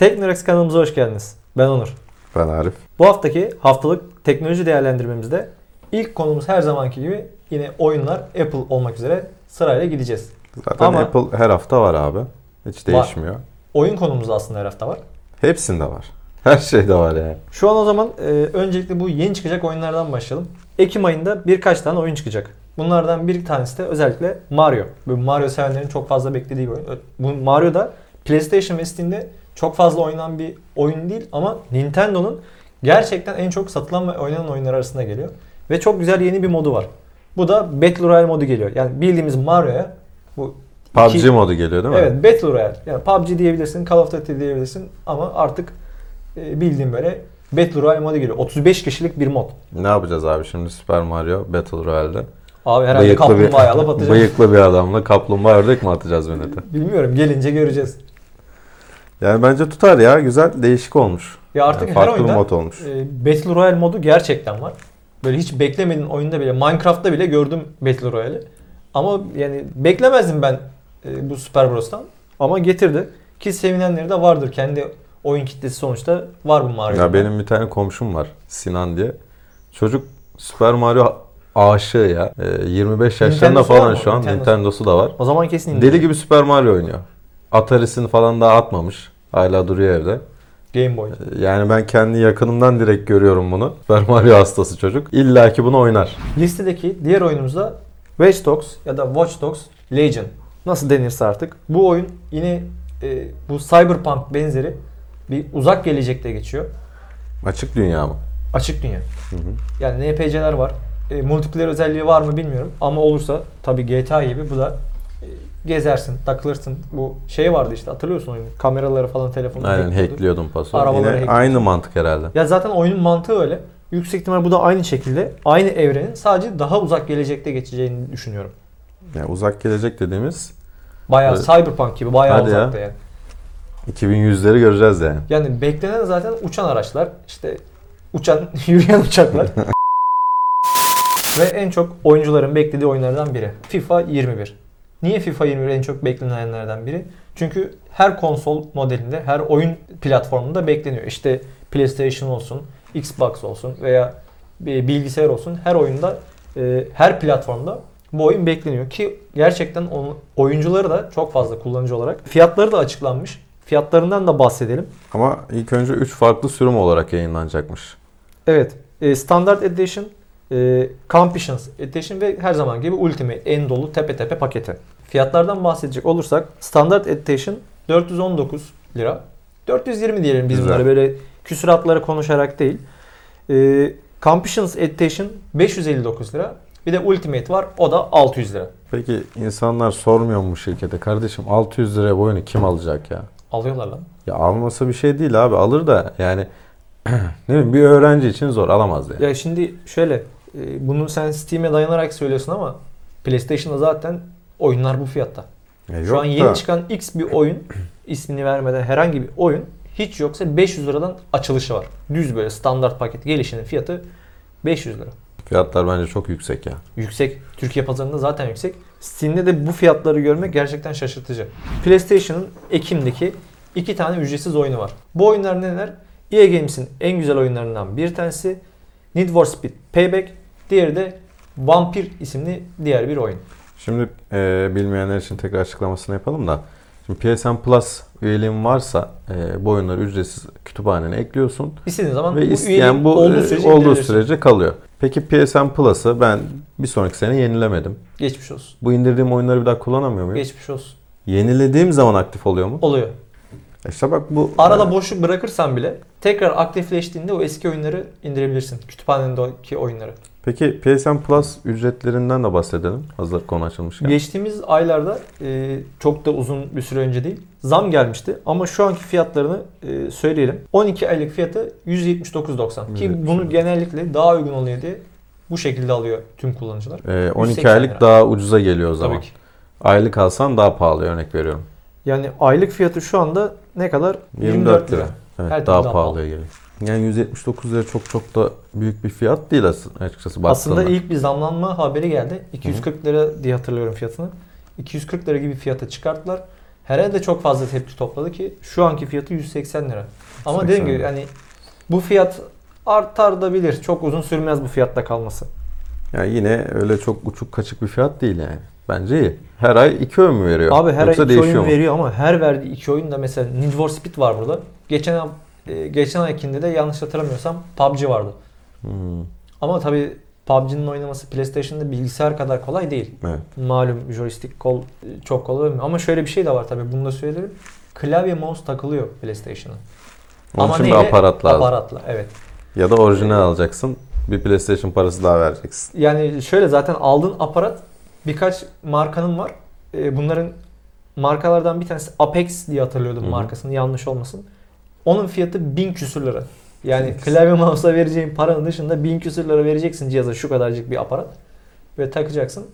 Teknorex kanalımıza hoş geldiniz. Ben Onur. Ben Arif. Bu haftaki haftalık teknoloji değerlendirmemizde ilk konumuz her zamanki gibi yine oyunlar Apple olmak üzere sırayla gideceğiz. Zaten Ama- Apple her hafta var abi. Hiç değişmiyor. Oyun konumuz da aslında her hafta var. Hepsinde var. Her şeyde var yani. Şu an o zaman e, öncelikle bu yeni çıkacak oyunlardan başlayalım. Ekim ayında birkaç tane oyun çıkacak. Bunlardan bir tanesi de özellikle Mario. Bu Mario sevenlerin çok fazla beklediği bir oyun. Bu Mario da PlayStation ve Steam'de çok fazla oynanan bir oyun değil ama Nintendo'nun gerçekten en çok satılan ve oynanan oyunlar arasında geliyor. Ve çok güzel yeni bir modu var. Bu da Battle Royale modu geliyor. Yani bildiğimiz Mario'ya bu PUBG iki- modu geliyor değil mi? Evet Battle Royale. Yani PUBG diyebilirsin, Call of Duty diyebilirsin ama artık e, bildiğin böyle Battle Royale modu geliyor. 35 kişilik bir mod. Ne yapacağız abi şimdi Super Mario Battle Royale'de? Abi herhalde kaplumbağa alıp atacağız. bıyıklı bir adamla kaplumbağa ördek mi atacağız millete? Bilmiyorum gelince göreceğiz. Yani bence tutar ya. Güzel, değişik olmuş. Ya artık Yani her farklı bir oyunda mod olmuş. e, Battle Royale modu gerçekten var. Böyle hiç beklemediğin oyunda bile Minecraft'ta bile gördüm Battle Royale'i. Ama yani beklemezdim ben e, bu Super Bros'tan. Ama getirdi. Ki sevinenleri de vardır. Kendi oyun kitlesi sonuçta var bu Mario'da. Ya benim bir tane komşum var Sinan diye. Çocuk Super Mario aşığı ya. Ee, 25 yaşlarında Nintendo'su var falan mı? şu an. Nintendo'su. Nintendo'su da var. O zaman kesin. Deli gibi Super Mario oynuyor. Atari'sini falan daha atmamış. Hala duruyor evde. Game Boy. Yani ben kendi yakınımdan direkt görüyorum bunu. Super Mario hastası çocuk. İlla ki bunu oynar. Listedeki diğer oyunumuz da Watch Dogs ya da Watch Dogs Legion. Nasıl denirse artık. Bu oyun yine e, bu Cyberpunk benzeri bir uzak gelecekte geçiyor. Açık dünya mı? Açık dünya. Hı hı. Yani NPC'ler var. E, multiplayer özelliği var mı bilmiyorum. Ama olursa tabii GTA gibi bu da gezersin, takılırsın. Bu şey vardı işte hatırlıyorsun oyunu. Kameraları falan telefonu Aynen hackliyordu. hackliyordum paso. Arabaları Yine hackliyordun. aynı mantık herhalde. Ya zaten oyunun mantığı öyle. Yüksek ihtimal bu da aynı şekilde aynı evrenin sadece daha uzak gelecekte geçeceğini düşünüyorum. Yani uzak gelecek dediğimiz Bayağı Evet. Cyberpunk gibi bayağı Hadi ya. uzakta yani. 2100'leri göreceğiz yani. Yani beklenen zaten uçan araçlar, işte uçan, yürüyen uçaklar. Ve en çok oyuncuların beklediği oyunlardan biri. FIFA 21. Niye FIFA 21 en çok beklenenlerden biri? Çünkü her konsol modelinde, her oyun platformunda bekleniyor. İşte PlayStation olsun, Xbox olsun veya bir bilgisayar olsun her oyunda, e, her platformda bu oyun bekleniyor ki gerçekten oyuncuları da çok fazla kullanıcı olarak fiyatları da açıklanmış. Fiyatlarından da bahsedelim. Ama ilk önce 3 farklı sürüm olarak yayınlanacakmış. Evet. E, Standard Edition, e, Campitions Edition ve her zaman gibi Ultimate en dolu tepe tepe paketi. Fiyatlardan bahsedecek olursak Standard Edition 419 lira. 420 diyelim biz Güzel. bunları böyle küsuratları konuşarak değil. E, Campitions Edition 559 lira. Bir de Ultimate var o da 600 lira. Peki insanlar sormuyor mu şirkete? Kardeşim 600 liraya bu oyunu kim alacak ya? Alıyorlar lan. Ya alması bir şey değil abi. Alır da yani ne bileyim bir öğrenci için zor. Alamaz yani. Ya şimdi şöyle e, bunu sen Steam'e dayanarak söylüyorsun ama PlayStation'da zaten oyunlar bu fiyatta. Ya Şu an yeni da- çıkan X bir oyun ismini vermeden herhangi bir oyun hiç yoksa 500 liradan açılışı var. Düz böyle standart paket gelişinin fiyatı 500 lira. Fiyatlar bence çok yüksek ya. Yüksek. Türkiye pazarında zaten yüksek. Steam'de de bu fiyatları görmek gerçekten şaşırtıcı. PlayStation'ın Ekim'deki iki tane ücretsiz oyunu var. Bu oyunlar neler? EA Games'in en güzel oyunlarından bir tanesi Need for Speed Payback, diğeri de Vampir isimli diğer bir oyun. Şimdi e, bilmeyenler için tekrar açıklamasını yapalım da. Şimdi PSN Plus üyeliğin varsa e, bu oyunları ücretsiz kütüphanene ekliyorsun. İstediğin zaman Ve bu üyelik bu olduğu e, sürece olduğu sürece kalıyor. Peki PSN Plus'ı ben bir sonraki sene yenilemedim. Geçmiş olsun. Bu indirdiğim oyunları bir daha kullanamıyor muyum? Geçmiş olsun. Yenilediğim zaman aktif oluyor mu? Oluyor. İşte bak bu Arada boşluk bırakırsan bile tekrar aktifleştiğinde o eski oyunları indirebilirsin. Kütüphanendeki oyunları. Peki PSN Plus ücretlerinden de bahsedelim. Hazır konu açılmışken. Geçtiğimiz aylarda e, çok da uzun bir süre önce değil zam gelmişti ama şu anki fiyatlarını e, söyleyelim. 12 aylık fiyatı 179.90 ki 179. bunu genellikle daha uygun oluyor diye bu şekilde alıyor tüm kullanıcılar. Ee, 12 180 aylık lira. daha ucuza geliyor o zaman. Tabii ki. Aylık alsan daha pahalı örnek veriyorum. Yani aylık fiyatı şu anda ne kadar? 24 lira. Evet, Her daha pahalıya geliyor. Yani 179 lira çok çok da büyük bir fiyat değil aslında açıkçası baktığında. Aslında ilk bir zamlanma haberi geldi. 240 lira diye hatırlıyorum fiyatını. 240 lira gibi fiyata çıkarttılar. herhalde çok fazla tepki topladı ki şu anki fiyatı 180 lira. Ama 180 dediğim gibi hani bu fiyat artar da bilir. Çok uzun sürmez bu fiyatta kalması. Yani yine öyle çok uçuk kaçık bir fiyat değil yani. Bence iyi. Her ay iki öğün mü veriyor? Abi her Yoksa ay iki oyun mu? veriyor ama her verdiği iki oyun da mesela Need for Speed var burada. Geçen e, geçen aykinde de yanlış hatırlamıyorsam PUBG vardı. Hmm, Ama tabii PUBG'nin oynaması PlayStation'da bilgisayar kadar kolay değil. evet. Malum joystick kol çok kolay olmuyor. Ama şöyle bir şey de var tabii bunu da söylerim. Klavye mouse takılıyor PlayStation'a. Onun Ama için bir neyle? aparat lazım. Aparatla evet. Ya da orijinal alacaksın. Bir PlayStation parası daha vereceksin. Yani şöyle zaten aldığın aparat birkaç markanın var. E, bunların markalardan bir tanesi Apex diye hatırlıyordum Hı hı. markasını yanlış olmasın. Onun fiyatı 1000 küsür lira. Yani klavye mouse'a vereceğin paranın dışında 1000 küsür lira vereceksin cihaza şu kadarcık bir aparat. Ve takacaksın.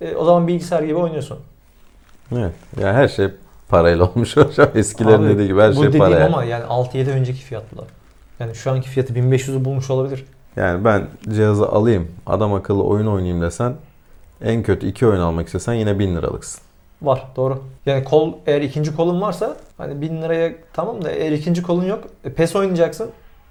E, o zaman bilgisayar gibi oynuyorsun. Evet. Ya her şey parayla olmuş hocam. Eskilerin Abi, dediği gibi her bu şey dediğim para. yani. ama yani 6-7 önceki fiyatlar. Yani şu anki fiyatı 1500'ü bulmuş olabilir. Yani ben cihazı alayım, adam akıllı oyun oynayayım desen en kötü iki oyun almak istesen yine 1000 liralıksın. Var doğru. Yani kol eğer ikinci kolun varsa hani 1000 liraya tamam da eğer ikinci kolun yok e, PES oynayacaksın.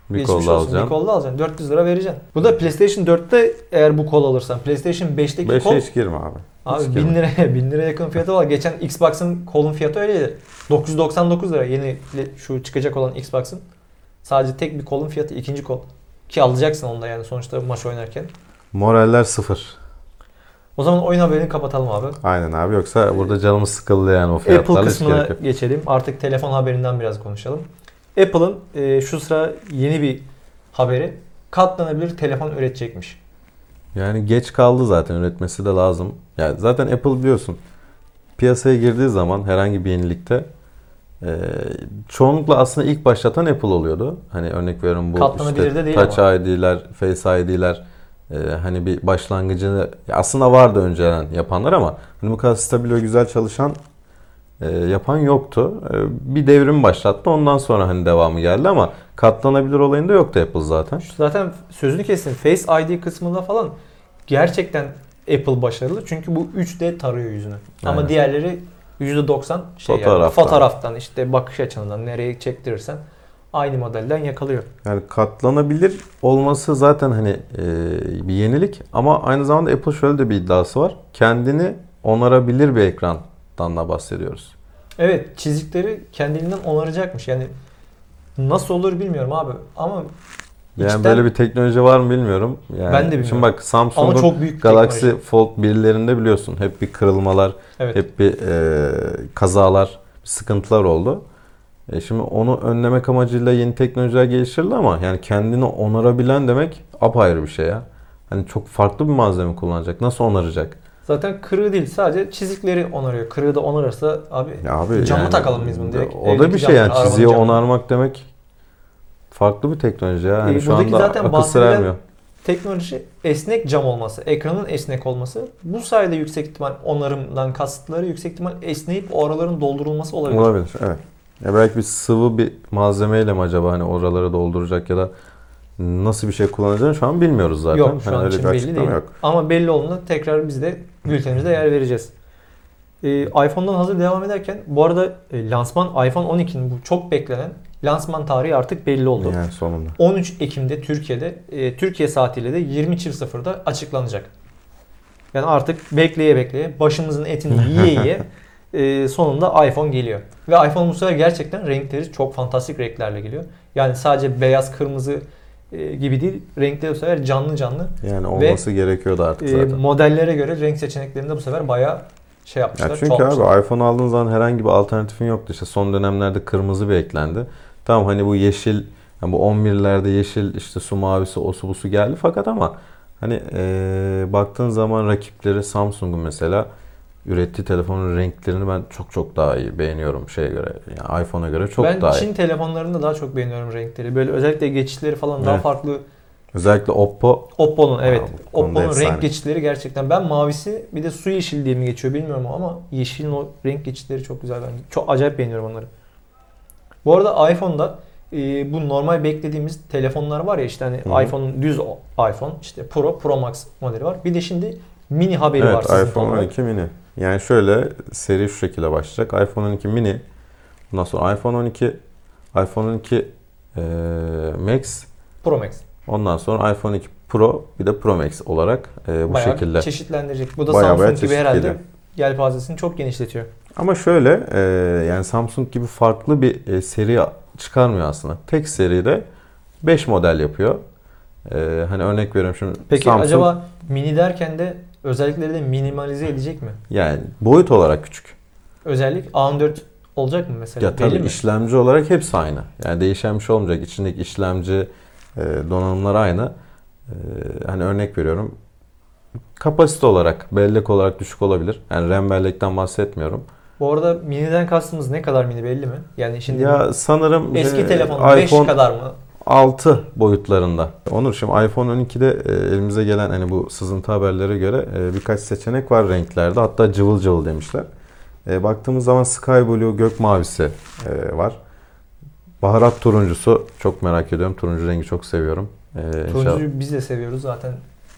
Bir Geçmiş kolda olsun. Bir kolda alacaksın. 400 lira vereceksin. Bu da PlayStation 4'te eğer bu kol alırsan. PlayStation 5'teki 5'e kol hiç girme abi. abi hiç 1000 girme. liraya 1000 liraya yakın fiyatı var. Geçen Xbox'ın kolun fiyatı öyleydi. 999 lira yeni şu çıkacak olan Xbox'ın. Sadece tek bir kolun fiyatı ikinci kol. Ki alacaksın onu da yani sonuçta maç oynarken. Moraller sıfır. O zaman oyun haberini kapatalım abi. Aynen abi yoksa burada canımız sıkıldı yani o Apple fiyatlarla hiç kısmına geçelim. Artık telefon haberinden biraz konuşalım. Apple'ın e, şu sıra yeni bir haberi katlanabilir telefon üretecekmiş. Yani geç kaldı zaten üretmesi de lazım. Yani zaten Apple biliyorsun piyasaya girdiği zaman herhangi bir yenilikte e, çoğunlukla aslında ilk başlatan Apple oluyordu. Hani örnek veriyorum bu Katlanabilir işte de değil Touch ama. ID'ler, Face ID'ler e, hani bir başlangıcını aslında vardı önceden yapanlar ama hani bu kadar stabil ve güzel çalışan e, yapan yoktu. E, bir devrim başlattı. Ondan sonra hani devamı geldi ama katlanabilir olayında yoktu Apple zaten. Şu Zaten sözünü kestim. Face ID kısmında falan gerçekten Apple başarılı. Çünkü bu 3D tarıyor yüzünü. Ama Aynen. diğerleri %90 şey yani, Fotoğraftan. fotoğraftan işte bakış açınından nereye çektirirsen aynı modelden yakalıyor. Yani katlanabilir olması zaten hani e, bir yenilik ama aynı zamanda Apple şöyle de bir iddiası var. Kendini onarabilir bir ekrandan da bahsediyoruz. Evet çizikleri kendiliğinden onaracakmış. Yani nasıl olur bilmiyorum abi. Ama Yani içten- böyle bir teknoloji var mı bilmiyorum. Yani Ben de bilmiyorum. Şimdi bak Samsung'un çok büyük Galaxy teknoloji. Fold 1'lerinde biliyorsun hep bir kırılmalar, Evet. hep bir e, kazalar, sıkıntılar oldu. E şimdi onu önlemek amacıyla yeni teknolojiler geliştirildi ama yani kendini onarabilen demek apayrı bir şey ya. Hani çok farklı bir malzeme kullanacak. Nasıl onaracak? Zaten kırığı değil sadece çizikleri onarıyor. Kırığı da onarırsa abi Ya abi Camı yani takalım biz bunu direkt. O da bir şey yani çiziyi camı. onarmak demek farklı bir teknoloji ya. Hani Ee, şu anda zaten akıl sır teknoloji esnek cam olması, ekranın esnek olması. Bu sayede yüksek ihtimal onarımdan kasıtları yüksek ihtimal esneyip o araların doldurulması olabilir. Olabilir evet. Ya belki bir sıvı bir malzemeyle mi acaba hani oraları dolduracak ya da nasıl bir şey kullanacağını şu an bilmiyoruz zaten. Yok şu Hani an öyle için bir belli değil. Yok. Ama belli olduğunda tekrar biz de bültenimizde yer vereceğiz. Ee, iPhone'dan hazır devam ederken bu arada e, lansman iPhone 12'nin bu çok beklenen lansman tarihi artık belli oldu. Yani sonunda. 13 Ekim'de Türkiye'de e, Türkiye saatiyle de 20.00'da açıklanacak. Yani artık bekleye bekleye başımızın etini yiye yiye e, sonunda iPhone geliyor. Ve iPhone bu sefer gerçekten renkleri çok fantastik renklerle geliyor. Yani sadece beyaz kırmızı e, gibi değil renkleri bu sefer canlı canlı. Yani olması gerekiyordu artık E, zaten. modellere göre renk seçeneklerinde bu sefer bayağı şey yapmışlar. Ya çünkü çoğaltmışlar. abi iPhone aldığın zaman herhangi bir alternatifin yoktu. İşte son dönemlerde kırmızı bir eklendi. Tamam hani bu yeşil, yani bu 11'lerde yeşil işte su mavisi, o su bu su geldi fakat ama hani eee, baktığın zaman rakipleri Samsung'un mesela ürettiği telefonun renklerini ben çok çok daha iyi beğeniyorum şeye göre. Yani iPhone'a göre çok ben daha Çin iyi. telefonlarında daha çok beğeniyorum renkleri. Böyle özellikle geçişleri falan daha Evet. farklı Özellikle Oppo Oppo'nun evet. Oppo'nun renk geçişleri gerçekten. Ben mavisi bir de su yeşili diye mi geçiyor bilmiyorum ama yeşilin o renk geçişleri çok güzel bence. Çok acayip beğeniyorum onları. Bu arada iPhone'da e, bu normal beklediğimiz telefonlar var ya işte hani iPhone'un düz iPhone işte Pro, Pro Max modeli var. Bir de şimdi mini haberi var Evet sizin iPhone olarak. 12 mini. Yani şöyle seri şu şekilde başlayacak. iPhone 12 mini, ondan sonra iPhone 12, iPhone 12 e, Max, Pro Max. ondan sonra iPhone 12 Pro bir de Pro Max olarak e, bu Bayağı şekilde. çeşitlendirecek. Bu da Bayağı bayağı Samsung gibi herhalde yelpazesini çok genişletiyor. Ama şöyle e, yani Samsung gibi farklı bir e, seri çıkarmıyor aslında. Tek seride 5 model yapıyor. E, hani örnek veriyorum şimdi Peki Samsung acaba mini derken de özellikleri de minimalize edecek mi? yani boyut olarak küçük. Özellik A14 olacak mı mesela? Ya tabii mi? işlemci olarak hepsi aynı. Yani değişen bir şey olmayacak. İçindeki işlemci, e, donanımlar aynı. E, hani örnek veriyorum. Kapasite olarak, bellek olarak düşük olabilir. Yani RAM bellekten bahsetmiyorum. Bu arada miniden kastımız ne kadar mini belli mi? Yani şimdi ya sanırım eski e, telefon 5 iPhone kadar mı? 6 boyutlarında. Onur şimdi iPhone 12'de e, elimize gelen hani bu sızıntı haberlere göre e, birkaç seçenek var renklerde. Hatta cıvıl cıvıl demişler. E, baktığımız zaman Sky Blue gök mavisi var. Baharat turuncusu çok merak ediyorum. Turuncu rengi çok seviyorum. Turuncuyu biz de seviyoruz zaten.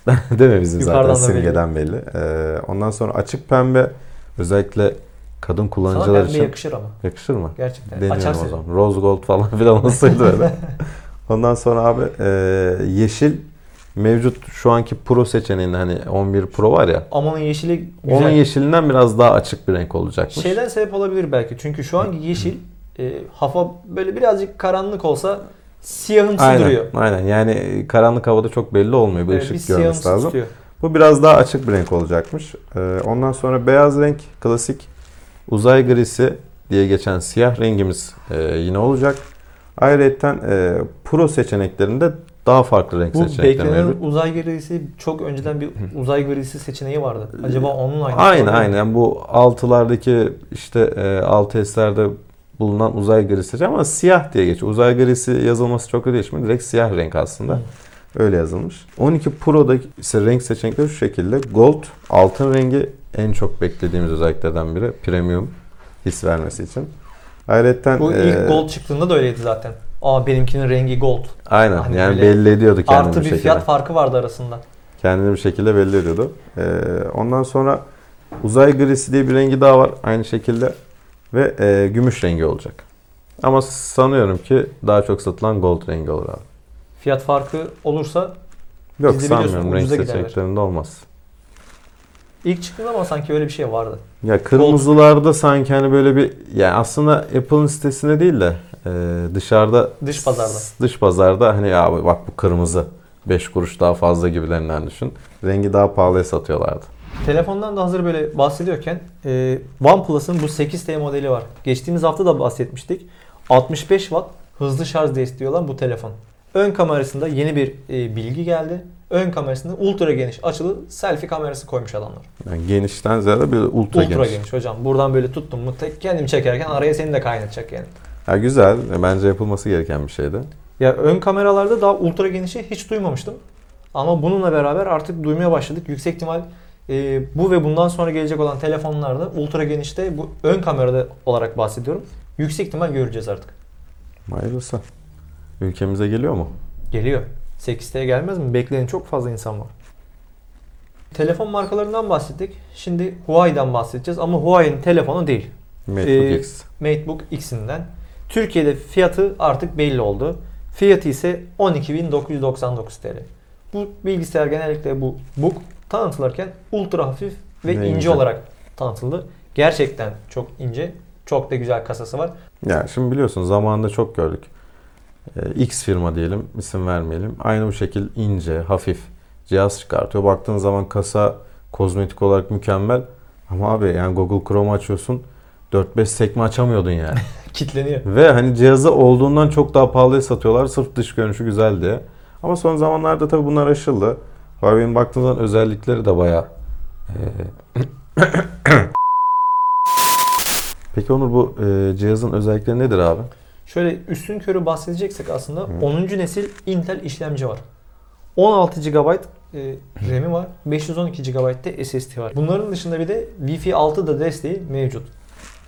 Değil mi bizim Yukarıdan zaten belli. simgeden belli. E, ondan sonra açık pembe özellikle kadın Sana kullanıcılar pembe için yakışır ama. yakışır mı? Gerçekten. Deniyorum Açarsın. o zaman. Rose gold falan filan olsaydı öyle. Ondan sonra abi e, yeşil mevcut şu anki Pro seçeneğinde hani 11 Pro var ya. Amanın yeşili güzel. Onun yeşilinden biraz daha açık bir renk olacakmış. Şeyden sebep olabilir belki. Çünkü şu anki yeşil e, hafa böyle birazcık karanlık olsa siyahımsı aynen, duruyor. aynen. Yani karanlık havada çok belli olmuyor. Bir Evet, ışık bir görmesi lazım. tutuyor. Bu biraz daha açık bir renk olacakmış. E, ondan sonra beyaz renk klasik uzay grisi diye geçen siyah rengimiz e, yine olacak. Ayrıca e, Pro seçeneklerinde daha farklı renk Bu seçenekleri beklenen mevcut. uzay grisi çok önceden bir uzay grisi seçeneği vardı. Acaba onun aynı. Aynen aynen bu altılardaki işte e, 6S'lerde bulunan uzay grisi ama siyah diye geçiyor. Uzay grisi yazılması çok da değişmiyor. Direkt siyah renk aslında. Öyle yazılmış. 12 Pro'da ise renk seçenekleri şu şekilde. Gold, altın rengi en çok beklediğimiz özelliklerden biri. Premium his vermesi için. Ayrıca Bu e, ilk gold çıktığında da öyleydi zaten. Aa benimkinin rengi gold. aynen Hani yani belli ediyordu kendini Artı bir bir şekilde. fiyat farkı vardı arasında. Kendini bir şekilde belli ediyordu. Ee, ondan sonra uzay grisi diye bir rengi daha var aynı şekilde ve e, gümüş rengi olacak. Ama sanıyorum ki daha çok satılan gold rengi olur abi. Fiyat farkı olursa Yok sanmıyorum renk seçeneklerinde olmaz. İlk çıktığında ama sanki öyle bir şey vardı. Ya kırmızılarda sanki hani böyle bir yani aslında Apple'ın sitesinde değil de e, dışarıda Dış pazarda. dış pazarda hani ya bak bu kırmızı 5 kuruş daha fazla gibilerinden düşün. Rengi daha pahalıya satıyorlardı. Telefondan da hazır böyle bahsediyorken e, OnePlus'ın bu 8T modeli var. Geçtiğimiz hafta da bahsetmiştik. 65 Watt hızlı şarj desteği olan bu telefon. Ön kamerasında yeni bir e, bilgi geldi. Ön kamerasında ultra geniş açılı selfie kamerası koymuş adamlar. Yani genişten ziyade bir ultra, Ultra, geniş. geniş. hocam. Buradan böyle tuttum mu tek kendim çekerken araya seni de kaynatacak yani. Ya güzel. Bence yapılması gereken bir şeydi. Ya ön kameralarda daha ultra genişi hiç duymamıştım. Ama bununla beraber artık duymaya başladık. Yüksek ihtimal e, bu ve bundan sonra gelecek olan telefonlarda ultra genişte bu ön kamerada olarak bahsediyorum. Yüksek ihtimal göreceğiz artık. Hayırlısı. Ülkemize geliyor mu? Geliyor. 8T gelmez mi? Bekleyen çok fazla insan var. Telefon markalarından bahsettik. Şimdi Huawei'den bahsedeceğiz ama Huawei'nin telefonu değil. MacBook Ee, X. MateBook X'inden. Türkiye'de fiyatı artık belli oldu. Fiyatı ise 12.999 TL. Bu bilgisayar genellikle bu book tanıtılırken ultra hafif ve Ve ince, ince. olarak tanıtıldı. Gerçekten çok ince. Çok da güzel kasası var. Ya şimdi biliyorsun zamanında çok gördük. Ee, X firma diyelim, isim vermeyelim. Aynı bu şekil ince, hafif cihaz çıkartıyor. Baktığın zaman kasa kozmetik olarak mükemmel. Ama abi yani Google Chrome açıyorsun 4-5 sekme açamıyordun yani. Kitleniyor. Ve hani cihazı olduğundan çok daha pahalıya satıyorlar sırf dış görünüşü güzel diye. Ama son zamanlarda tabii bunlar aşıldı. Huawei'nin baktığın zaman özellikleri de bayağı eee, Peki Onur bu eee, cihazın özellikleri nedir abi? Şöyle üstün körü bahsedeceksek aslında 10. nesil Intel işlemci var. 16 GB e, RAM'i var. 512 GB de SSD var. Bunların dışında bir de Wi-Fi 6 da desteği mevcut.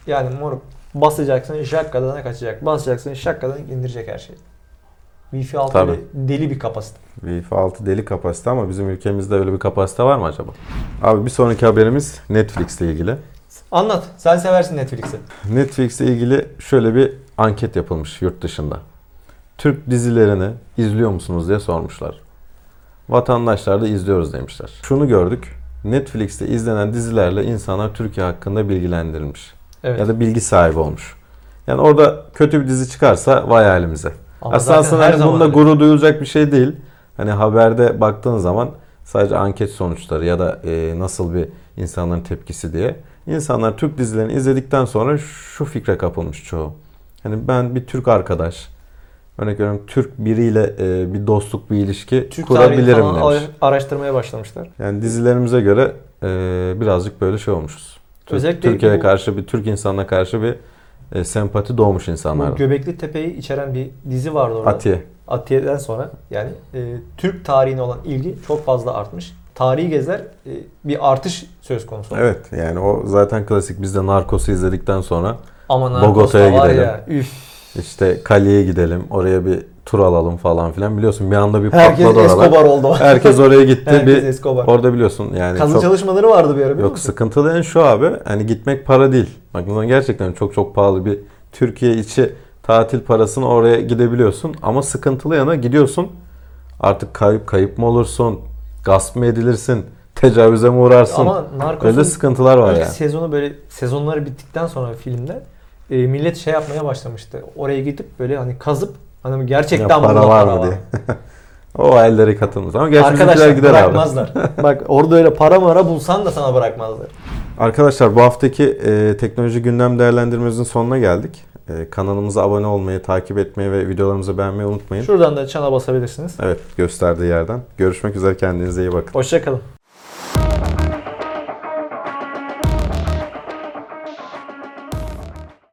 Yani moruk basacaksın şakkadan kaçacak. Basacaksın şakkadan indirecek her şeyi. Wi-Fi 6 Tabii. deli bir kapasite. Wi-Fi 6 deli kapasite ama bizim ülkemizde öyle bir kapasite var mı acaba? Abi bir sonraki haberimiz Netflix ile ilgili. Anlat. Sen seversin Netflix'i. Netflix ile ilgili şöyle bir anket yapılmış yurt dışında. Türk dizilerini izliyor musunuz diye sormuşlar. Vatandaşlar da izliyoruz demişler. Şunu gördük. Netflix'te izlenen dizilerle insanlar Türkiye hakkında bilgilendirilmiş. Evet. Ya da bilgi sahibi olmuş. Yani orada kötü bir dizi çıkarsa vay halimize. Ama Aslında, aslında her hani öyle. gurur duyulacak bir şey değil. Hani haberde baktığın zaman sadece anket sonuçları ya da e, nasıl bir insanların tepkisi diye. İnsanlar Türk dizilerini izledikten sonra şu fikre kapılmış çoğu. Hani ben bir Türk arkadaş, örnek veriyorum Türk biriyle e, bir dostluk, bir ilişki Türk kurabilirim falan demiş. ara- araştırmaya başlamışlar. Yani dizilerimize göre e, birazcık böyle şey olmuşuz. Özellikle Türkiye'ye bu- karşı bir Türk insanına karşı bir e, sempati doğmuş Bu insanlar. Göbekli Tepe'yi içeren bir dizi vardı orada. Atiye. Atiye'den sonra yani e, Türk tarihine olan ilgi çok fazla artmış. Tarihi geziler e, bir artış söz konusu. Evet yani o zaten klasik. Biz de Narcos'u izledikten sonra Ama Bogota'ya var gidelim. ya üf. işte Cali'ye gidelim. Oraya bir tur alalım falan filan. Biliyorsun bir anda bir Herkes patladı oralar. Escobar oldu. Herkes oraya gitti. Herkes bir Escobar. Orada biliyorsun yani Kazı çok çalışmaları vardı bir ara biliyor yok musun? sıkıntılı en şu abi. Hani gitmek para değil. Bak bundan gerçekten çok çok pahalı bir Türkiye içi tatil parasını oraya gidebiliyorsun ama sıkıntılı yana gidiyorsun. Artık kayıp kayıp mı olursun? Gasp mı edilirsin? Tecavüze mi uğrarsın? Ama Öyle Narcos'un sıkıntılar var yani. sezonu böyle sezonları bittikten sonra filmde e, millet şey yapmaya başlamıştı. Oraya gidip böyle hani kazıp hani gerçekten Ya para var mı diye. o ellere katılmaz. Ama gerçi Arkadaşlar gider abi. bırakmazlar. Bak orada öyle para mara bulsan da sana bırakmazlar. Arkadaşlar bu haftaki e, teknoloji gündem değerlendirmemizin sonuna geldik. E, kanalımıza abone olmayı, takip etmeyi ve videolarımızı beğenmeyi unutmayın. Şuradan da çana basabilirsiniz. Evet gösterdiği yerden. Görüşmek üzere kendinize iyi bakın. Hoşçakalın.